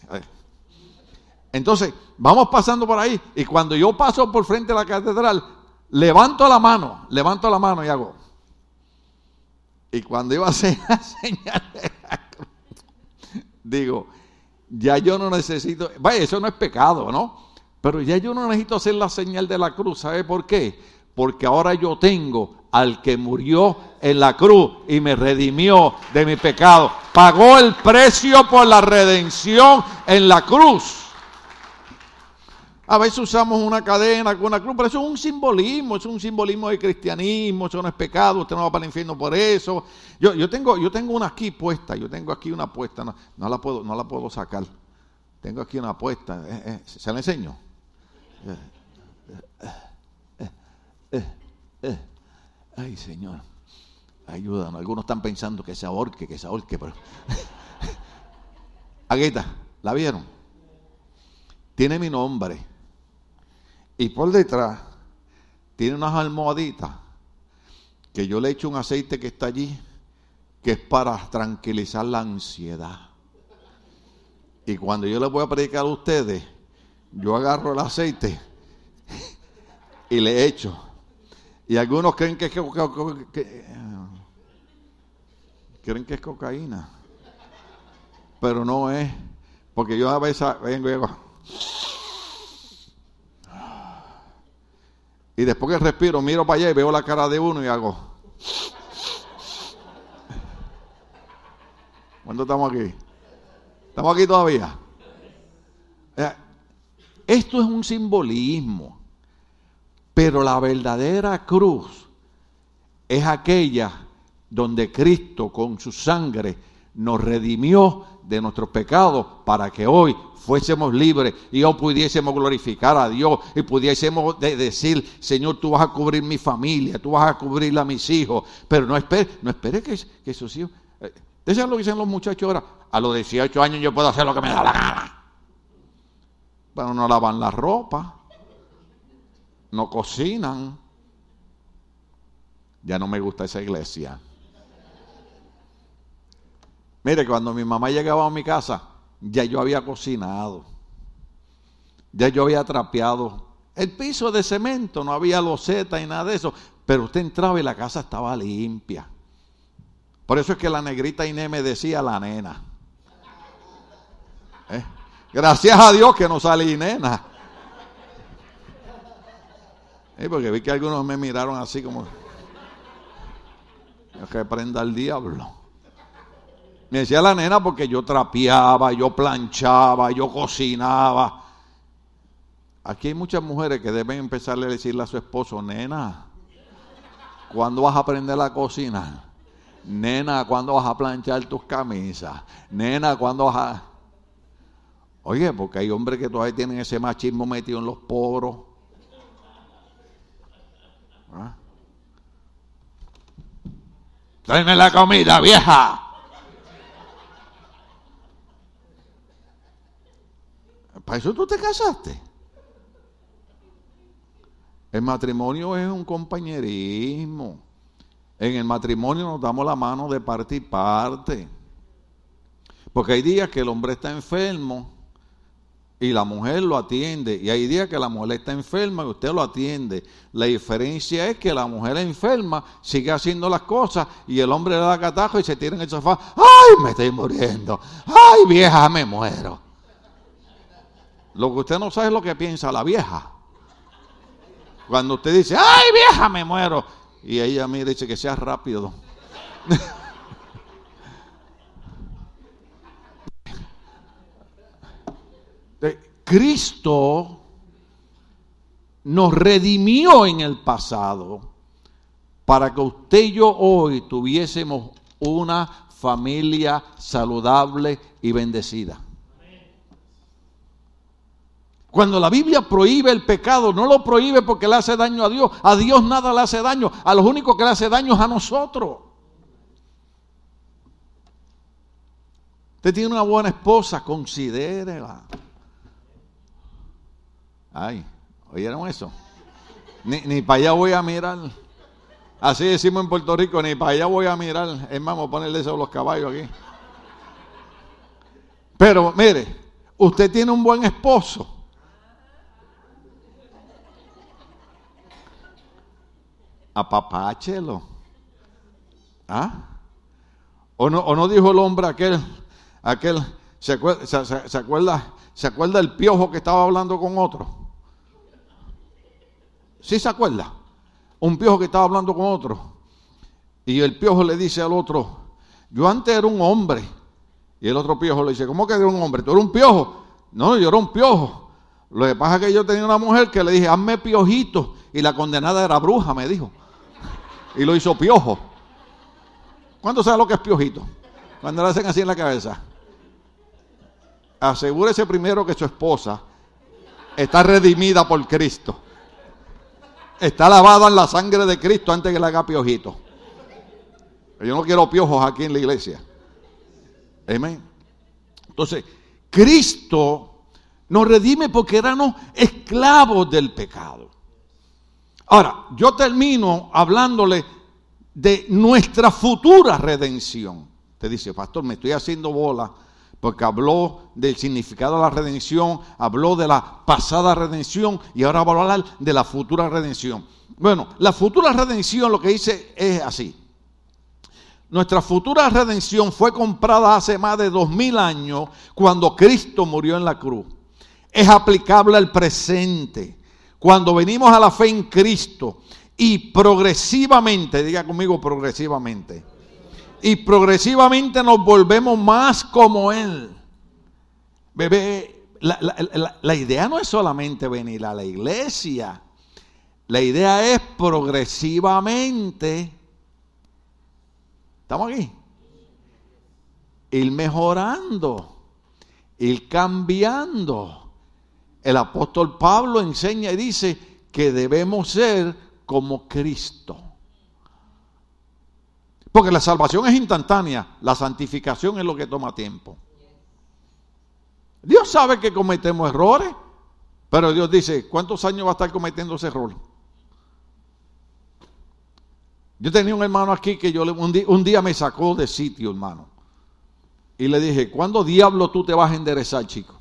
Entonces, vamos pasando por ahí y cuando yo paso por frente a la catedral, levanto la mano, levanto la mano y hago. Y cuando iba a hacer la señal de la cruz, digo, ya yo no necesito, vaya, eso no es pecado, ¿no? Pero ya yo no necesito hacer la señal de la cruz, ¿sabe por qué? Porque ahora yo tengo al que murió en la cruz y me redimió de mi pecado. Pagó el precio por la redención en la cruz. A veces usamos una cadena con una cruz, pero eso es un simbolismo, es un simbolismo de cristianismo, eso no es pecado, usted no va para el infierno por eso. Yo, yo, tengo, yo tengo una aquí puesta, yo tengo aquí una puesta, no, la, puedo, no la puedo sacar. Tengo aquí una puesta, eh, eh, ¿se la enseño? Eh, eh. Ay, Señor, ayúdanos. Algunos están pensando que se ahorque, que se ahorque, pero. Está, ¿la vieron? Tiene mi nombre. Y por detrás tiene unas almohaditas que yo le echo un aceite que está allí, que es para tranquilizar la ansiedad. Y cuando yo les voy a predicar a ustedes, yo agarro el aceite y le echo y algunos creen que es, creen que es cocaína. Pero no es. Porque yo a veces vengo y hago. Y después que respiro, miro para allá y veo la cara de uno y hago. ¿Cuándo estamos aquí? ¿Estamos aquí todavía? Eh, esto es un simbolismo. Pero la verdadera cruz es aquella donde Cristo con su sangre nos redimió de nuestros pecados para que hoy fuésemos libres y hoy pudiésemos glorificar a Dios y pudiésemos decir, Señor, tú vas a cubrir mi familia, tú vas a cubrir a mis hijos, pero no espere, no espere que, que esos hijos... Eh, ¿Ustedes lo que dicen los muchachos ahora? A los 18 años yo puedo hacer lo que me da la gana. Pero no lavan la ropa, no cocinan. Ya no me gusta esa iglesia. Mire, cuando mi mamá llegaba a mi casa, ya yo había cocinado. Ya yo había trapeado el piso de cemento, no había loseta y nada de eso. Pero usted entraba y la casa estaba limpia. Por eso es que la negrita Inés me decía la nena. ¿Eh? Gracias a Dios que no salí nena. Porque vi que algunos me miraron así como que prenda el diablo. Me decía la nena porque yo trapeaba, yo planchaba, yo cocinaba. Aquí hay muchas mujeres que deben empezarle a decirle a su esposo, nena, ¿cuándo vas a aprender a cocinar? Nena, ¿cuándo vas a planchar tus camisas? Nena, ¿cuándo vas a...? Oye, porque hay hombres que todavía tienen ese machismo metido en los poros. ¿Ah? Tráeme la comida, vieja. ¿Para eso tú te casaste? El matrimonio es un compañerismo. En el matrimonio nos damos la mano de parte y parte. Porque hay días que el hombre está enfermo y la mujer lo atiende. Y hay días que la mujer está enferma y usted lo atiende. La diferencia es que la mujer enferma sigue haciendo las cosas y el hombre le da catajo y se tira en el sofá. ¡Ay, me estoy muriendo! ¡Ay, vieja, me muero! Lo que usted no sabe es lo que piensa la vieja. Cuando usted dice, ¡ay, vieja, me muero! Y ella mira y dice que sea rápido. Cristo nos redimió en el pasado para que usted y yo hoy tuviésemos una familia saludable y bendecida. Cuando la Biblia prohíbe el pecado, no lo prohíbe porque le hace daño a Dios. A Dios nada le hace daño. A los únicos que le hace daño es a nosotros. Usted tiene una buena esposa, considérela. Ay, ¿oyeron eso? Ni, ni para allá voy a mirar. Así decimos en Puerto Rico, ni para allá voy a mirar. Es más, vamos a ponerle eso a los caballos aquí. Pero mire, usted tiene un buen esposo. apapáchelo. ¿Ah? ¿O no, ¿O no dijo el hombre aquel, aquel, ¿se acuerda, se, acuerda, se acuerda el piojo que estaba hablando con otro? ¿Sí se acuerda? Un piojo que estaba hablando con otro. Y el piojo le dice al otro, yo antes era un hombre. Y el otro piojo le dice, ¿cómo que era un hombre? ¿Tú eres un piojo? No, yo era un piojo. Lo que pasa es que yo tenía una mujer que le dije, hazme piojito. Y la condenada era bruja, me dijo y lo hizo piojo. ¿Cuánto sabe lo que es piojito? Cuando le hacen así en la cabeza. Asegúrese primero que su esposa está redimida por Cristo. Está lavada en la sangre de Cristo antes que le haga piojito. Yo no quiero piojos aquí en la iglesia. Amén. Entonces, Cristo nos redime porque éramos esclavos del pecado. Ahora, yo termino hablándole de nuestra futura redención. Te dice, pastor, me estoy haciendo bola porque habló del significado de la redención, habló de la pasada redención y ahora va a hablar de la futura redención. Bueno, la futura redención lo que dice es así. Nuestra futura redención fue comprada hace más de dos mil años cuando Cristo murió en la cruz. Es aplicable al presente cuando venimos a la fe en Cristo y progresivamente, diga conmigo progresivamente, y progresivamente nos volvemos más como Él. Bebé, la, idea no es solamente venir a la iglesia, la idea es progresivamente ¿Estamos aquí? Ir mejorando, ir cambiando. El apóstol Pablo enseña y dice que debemos ser como Cristo. Porque la salvación es instantánea, la santificación es lo que toma tiempo. Dios sabe que cometemos errores, pero Dios dice, ¿cuántos años va a estar cometiendo ese error? Yo tenía un hermano aquí que yo un día, un día me sacó de sitio, hermano. Y le dije, ¿cuándo diablo tú te vas a enderezar, chico?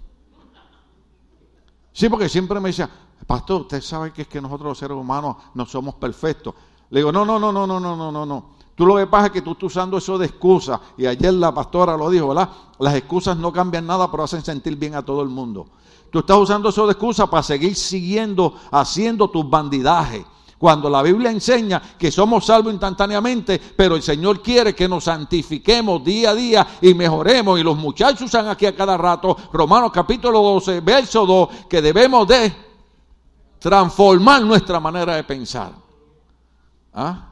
Sí, porque siempre me decía, pastor, usted sabe que es que nosotros los seres humanos no somos perfectos. Le digo, no, no, no, no, no, no, no, no, no. Tú lo que pasa es que tú estás usando eso de excusa. Y ayer la pastora lo dijo, ¿verdad? Las excusas no cambian nada, pero hacen sentir bien a todo el mundo. Tú estás usando eso de excusa para seguir siguiendo, haciendo tus bandidajes. Cuando la Biblia enseña que somos salvos instantáneamente, pero el Señor quiere que nos santifiquemos día a día y mejoremos. Y los muchachos usan aquí a cada rato, Romanos capítulo 12, verso 2, que debemos de transformar nuestra manera de pensar. ¿Ah?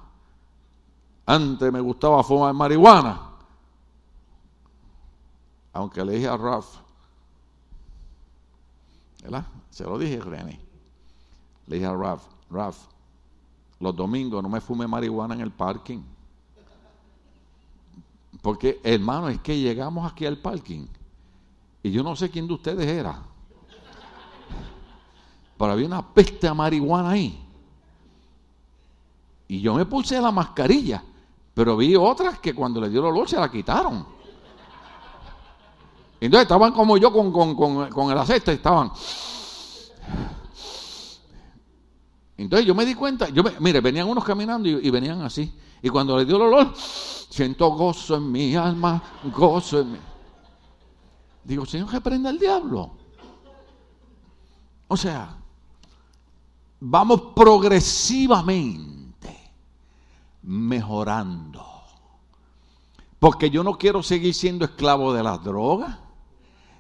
Antes me gustaba fumar marihuana. Aunque le dije a Raf, ¿verdad? Se lo dije René. Le dije a Raf, Raf, los domingos no me fume marihuana en el parking. Porque, hermano, es que llegamos aquí al parking y yo no sé quién de ustedes era. Pero había una peste a marihuana ahí. Y yo me puse la mascarilla. Pero vi otras que cuando le dio el olor se la quitaron. Entonces estaban como yo con, con, el aceite, estaban. Entonces yo me di cuenta, yo mire, venían unos caminando y, venían así. Y cuando le dio el olor, siento gozo en mi alma, gozo en mi. Digo, Señor, que prenda el diablo. O sea, vamos progresivamente mejorando. Porque yo no quiero seguir siendo esclavo de las drogas.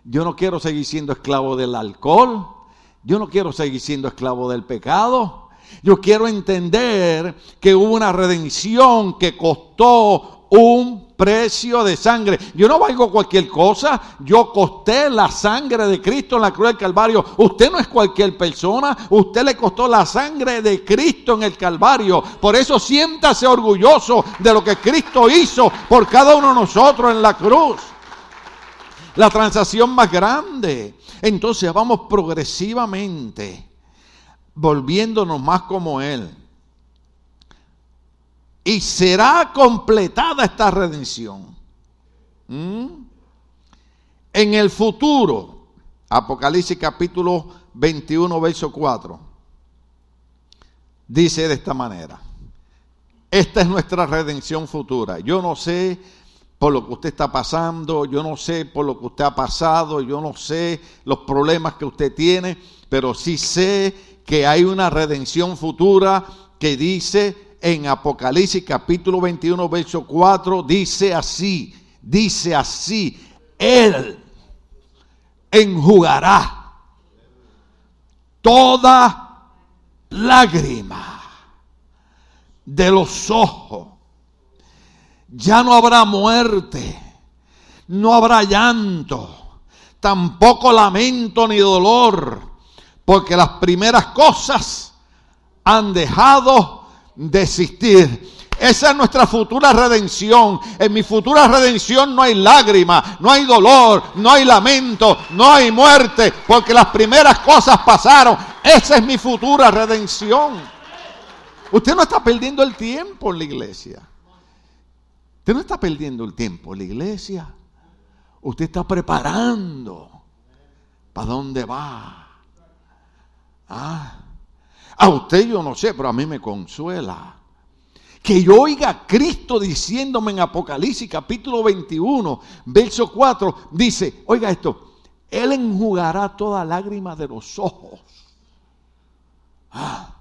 Yo no quiero seguir siendo esclavo del alcohol. Yo no quiero seguir siendo esclavo del pecado. Yo quiero entender que hubo una redención que costó un precio de sangre. Yo no valgo cualquier cosa. Yo costé la sangre de Cristo en la cruz del Calvario. Usted no es cualquier persona. Usted le costó la sangre de Cristo en el Calvario. Por eso siéntase orgulloso de lo que Cristo hizo por cada uno de nosotros en la cruz. La transacción más grande. Entonces vamos progresivamente volviéndonos más como Él y será completada esta redención. ¿Mm? En el futuro, Apocalipsis capítulo 21, verso 4, dice de esta manera, esta es nuestra redención futura. Yo no sé por lo que usted está pasando, yo no sé por lo que usted ha pasado, yo no sé los problemas que usted tiene, pero sí sé que hay una redención futura que dice en Apocalipsis capítulo 21, verso 4, dice así, dice así, Él enjugará toda lágrima de los ojos. Ya no habrá muerte, no habrá llanto, tampoco lamento ni dolor, porque las primeras cosas han dejado desistir. Esa es nuestra futura redención. En mi futura redención no hay lágrima, no hay dolor, no hay lamento, no hay muerte, porque las primeras cosas pasaron. Esa es mi futura redención. Usted no está perdiendo el tiempo en la iglesia. Usted no está perdiendo el tiempo en la iglesia. Usted está preparando para dónde va. Ah. A usted yo no sé, pero a mí me consuela. Que yo oiga a Cristo diciéndome en Apocalipsis capítulo 21, verso 4, dice, oiga esto, Él enjugará toda lágrima de los ojos. Ah.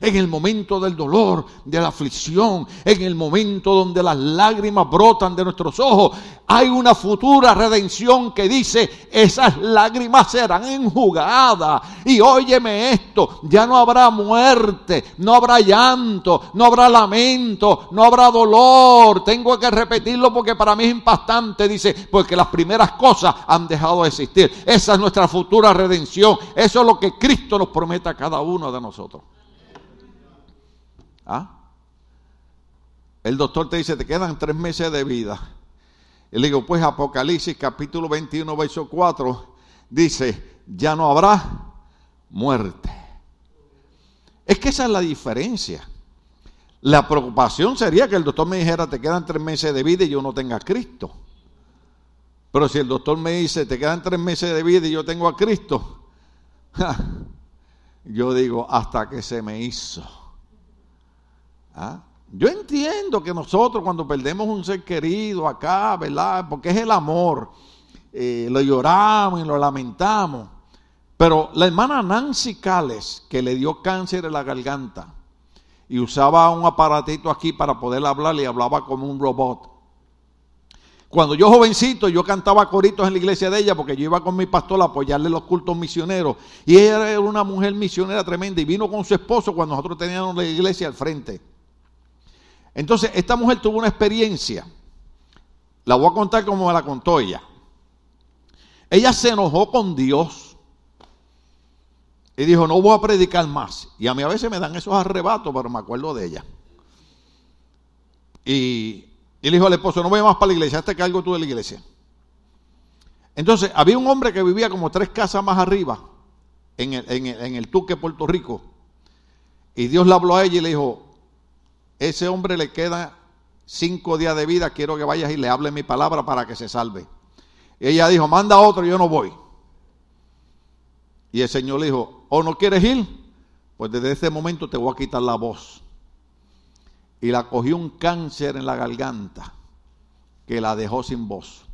En el momento del dolor, de la aflicción, en el momento donde las lágrimas brotan de nuestros ojos, hay una futura redención que dice, esas lágrimas serán enjugadas. Y óyeme esto, ya no habrá muerte, no habrá llanto, no habrá lamento, no habrá dolor. Tengo que repetirlo porque para mí es impactante, dice, porque las primeras cosas han dejado de existir. Esa es nuestra futura redención. Eso es lo que Cristo nos promete a cada uno de nosotros. ¿Ah? El doctor te dice, te quedan tres meses de vida. Y le digo, pues Apocalipsis capítulo 21, verso 4, dice, ya no habrá muerte. Es que esa es la diferencia. La preocupación sería que el doctor me dijera, te quedan tres meses de vida y yo no tenga a Cristo. Pero si el doctor me dice, te quedan tres meses de vida y yo tengo a Cristo, yo digo, hasta que se me hizo. ¿Ah? Yo entiendo que nosotros cuando perdemos un ser querido acá, ¿verdad? Porque es el amor, eh, lo lloramos y lo lamentamos. Pero la hermana Nancy Cales, que le dio cáncer en la garganta y usaba un aparatito aquí para poder hablar, y hablaba como un robot. Cuando yo jovencito, yo cantaba coritos en la iglesia de ella porque yo iba con mi pastor a apoyarle los cultos misioneros. Y ella era una mujer misionera tremenda y vino con su esposo cuando nosotros teníamos la iglesia al frente. Entonces, esta mujer tuvo una experiencia. La voy a contar como me la contó ella. Ella se enojó con Dios y dijo, no voy a predicar más. Y a mí a veces me dan esos arrebatos, pero me acuerdo de ella. Y, le dijo al esposo, no voy más para la iglesia, hasta que algo tú de la iglesia. Entonces, había un hombre que vivía como tres casas más arriba, en el, en en el Tuque, Puerto Rico. Y Dios le habló a ella y le dijo, ese hombre le queda cinco días de vida, quiero que vayas y le hable mi palabra para que se salve. Ella dijo, manda otro, yo no voy. Y el Señor le dijo, ¿o no quieres ir? Pues desde ese momento te voy a quitar la voz. Y la cogió un cáncer en la garganta que la dejó sin voz.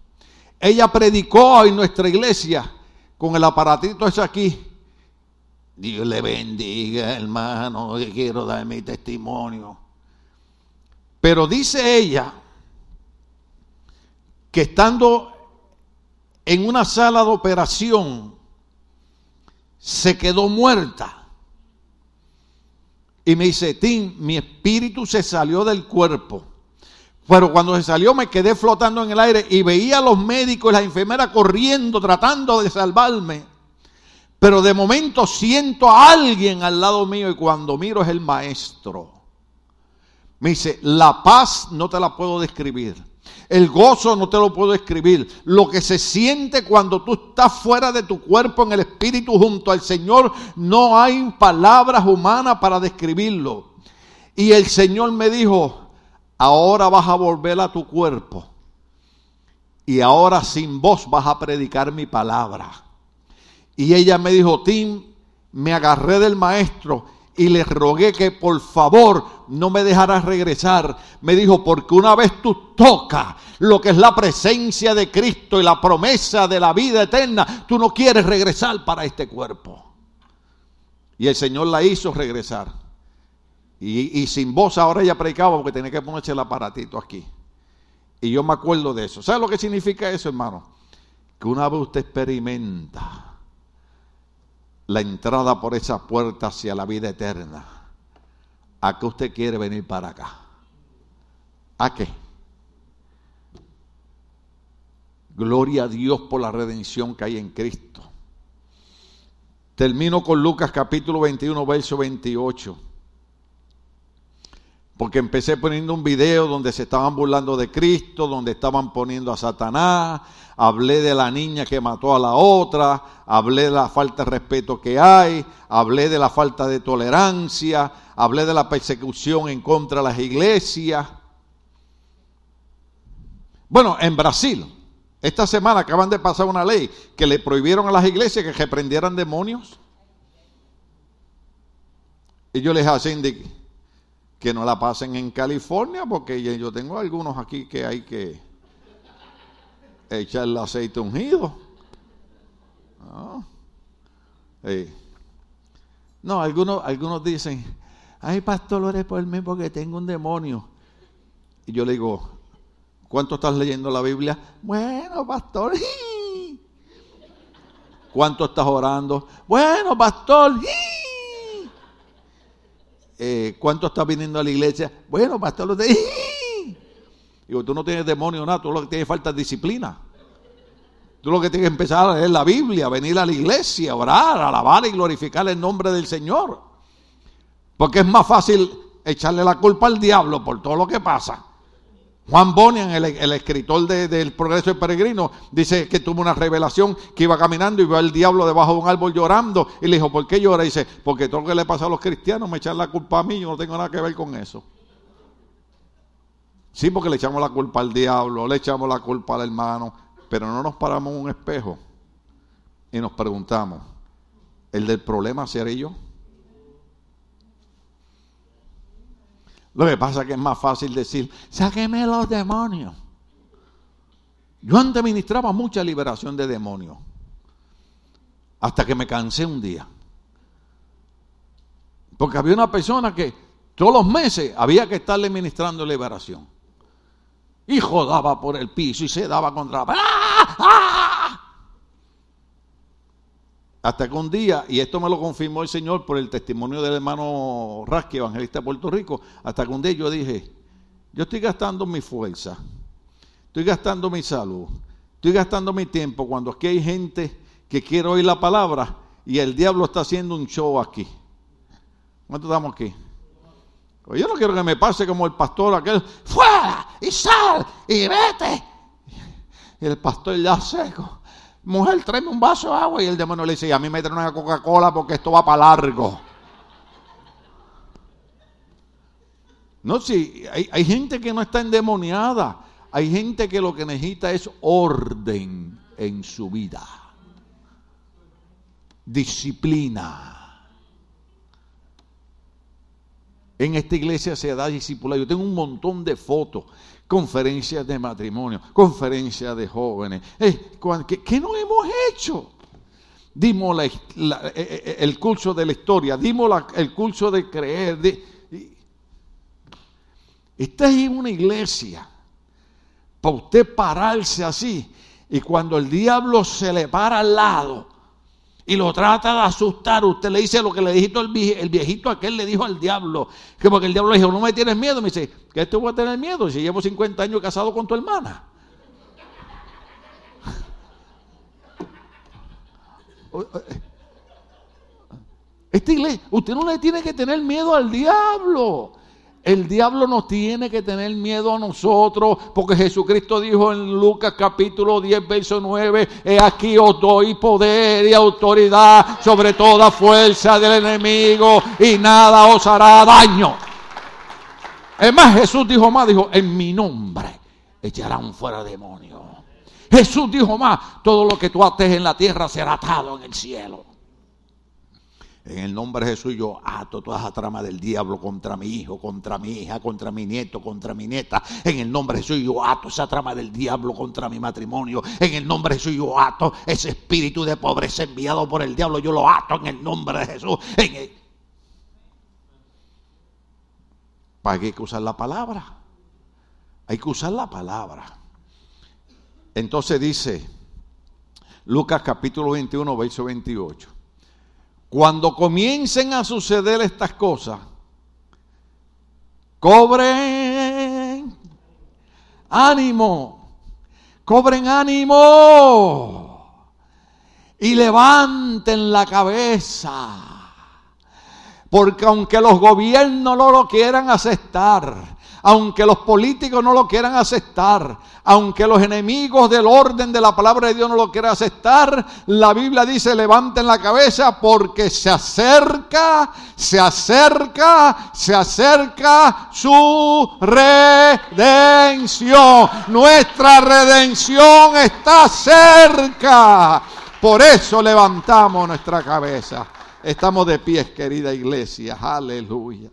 Ella predicó en nuestra iglesia con el aparatito ese aquí. Dios le bendiga, hermano, que quiero dar mi testimonio. Pero dice ella que estando en una sala de operación, se quedó muerta. Y me dice, Tim, mi espíritu se salió del cuerpo. Pero cuando se salió me quedé flotando en el aire y veía a los médicos y las enfermeras corriendo, tratando de salvarme. Pero de momento siento a alguien al lado mío y cuando miro es el maestro. Me dice, la paz no te la puedo describir. El gozo no te lo puedo describir. Lo que se siente cuando tú estás fuera de tu cuerpo en el espíritu junto al Señor, no hay palabras humanas para describirlo. Y el Señor me dijo, ahora vas a volver a tu cuerpo. Y ahora sin voz vas a predicar mi palabra. Y ella me dijo, Tim, me agarré del maestro y le rogué que por favor no me dejara regresar. Me dijo, porque una vez tú tocas lo que es la presencia de Cristo y la promesa de la vida eterna, tú no quieres regresar para este cuerpo. Y el Señor la hizo regresar. Y, y sin voz ahora ella predicaba porque tenía que ponerse el aparatito aquí. Y yo me acuerdo de eso. ¿Sabe lo que significa eso, hermano? Que una vez usted experimenta la entrada por esa puerta hacia la vida eterna, ¿a qué usted quiere venir para acá? ¿A qué? Gloria a Dios por la redención que hay en Cristo. Termino con Lucas capítulo 21, verso 28 porque empecé poniendo un video donde se estaban burlando de Cristo, donde estaban poniendo a Satanás, hablé de la niña que mató a la otra, hablé de la falta de respeto que hay, hablé de la falta de tolerancia, hablé de la persecución en contra de las iglesias. Bueno, en Brasil, esta semana acaban de pasar una ley que le prohibieron a las iglesias que reprendieran demonios. Y yo les dije que no la pasen en California, porque yo tengo algunos aquí que hay que echarle aceite ungido. No, algunos, algunos dicen, ay pastor, ore por mí porque tengo un demonio. Y yo le digo, ¿cuánto estás leyendo la Biblia? Bueno, pastor. ¿Cuánto estás orando? Bueno, pastor. Eh, ¿Cuánto estás viniendo a la iglesia? Bueno, pastor. Lo Digo, tú no tienes demonio nada, tú lo que tienes falta es disciplina. Tú lo que tienes que empezar a leer la Biblia, venir a la iglesia, orar, alabar y glorificar el nombre del Señor. Porque es más fácil echarle la culpa al diablo por todo lo que pasa. Juan Bonian, el, escritor del Progreso del Peregrino, dice que tuvo una revelación que iba caminando y vio al diablo debajo de un árbol llorando. Y le dijo, ¿por qué llora? Y dice, porque todo lo que le pasa a los cristianos me echan la culpa a mí, yo no tengo nada que ver con eso. Sí, porque le echamos la culpa al diablo, le echamos la culpa al hermano, pero no nos paramos en un espejo y nos preguntamos, ¿el del problema seré yo? Lo que pasa es que es más fácil decir, sáqueme los demonios. Yo antes ministraba mucha liberación de demonios. Hasta que me cansé un día. Porque había una persona que todos los meses había que estarle ministrando liberación. Hijo daba por el piso y se daba contra la... ¡Ah! ¡Ah! Hasta que un día, y esto me lo confirmó el Señor por el testimonio del hermano Rasky, evangelista de Puerto Rico, hasta que un día yo dije, yo estoy gastando mi fuerza, estoy gastando mi salud, estoy gastando mi tiempo cuando aquí hay gente que quiere oír la palabra y el diablo está haciendo un show aquí. ¿Cuántos estamos aquí? Pues yo no quiero que me pase como el pastor aquel, fuera y sal y vete. Y el pastor ya seco mujer, tráeme un vaso de agua. Y el demonio le dice, a mí me trae una Coca-Cola porque esto va para largo. No, sí, hay, hay, gente que no está endemoniada. Hay gente que lo que necesita es orden en su vida. Disciplina. En esta iglesia se da discipulado. Yo tengo un montón de fotos conferencias de matrimonio, conferencias de jóvenes. Eh, ¿qué, no hemos hecho? Dimos eh, eh, el curso de la historia, dimos el curso de creer. De, esta es una iglesia para usted pararse así y cuando el diablo se le para al lado, y lo trata de asustar, usted le dice lo que le dijo el, viejito aquel, le dijo al diablo, que porque el diablo le dijo, no me tienes miedo, me dice, que esto voy a tener miedo si llevo 50 años casado con tu hermana. Esta iglesia, usted no le tiene que tener miedo al diablo. El diablo nos tiene que tener miedo a nosotros, porque Jesucristo dijo en Lucas capítulo 10, verso 9, he aquí os doy poder y autoridad sobre toda fuerza del enemigo y nada os hará daño. Es más, Jesús dijo más, dijo, en mi nombre echarán fuera demonios. Jesús dijo más, todo lo que tú ates en la tierra será atado en el cielo. En el nombre de Jesús yo ato toda esa trama del diablo contra mi hijo, contra mi hija, contra mi nieto, contra mi nieta. En el nombre de Jesús yo ato esa trama del diablo contra mi matrimonio. En el nombre de Jesús yo ato ese espíritu de pobreza enviado por el diablo. Yo lo ato en el nombre de Jesús. ¿Para qué hay que usar la palabra? Hay que usar la palabra. Entonces dice Lucas capítulo 21, verso 28. Cuando comiencen a suceder estas cosas, cobren ánimo, cobren ánimo y levanten la cabeza. Porque aunque los gobiernos no lo quieran aceptar, aunque los políticos no lo quieran aceptar, aunque los enemigos del orden de la palabra de Dios no lo quieran aceptar, la Biblia dice levanten la cabeza porque se acerca, se acerca, se acerca su redención. Nuestra redención está cerca. Por eso levantamos nuestra cabeza. Estamos de pies, querida iglesia. Aleluya.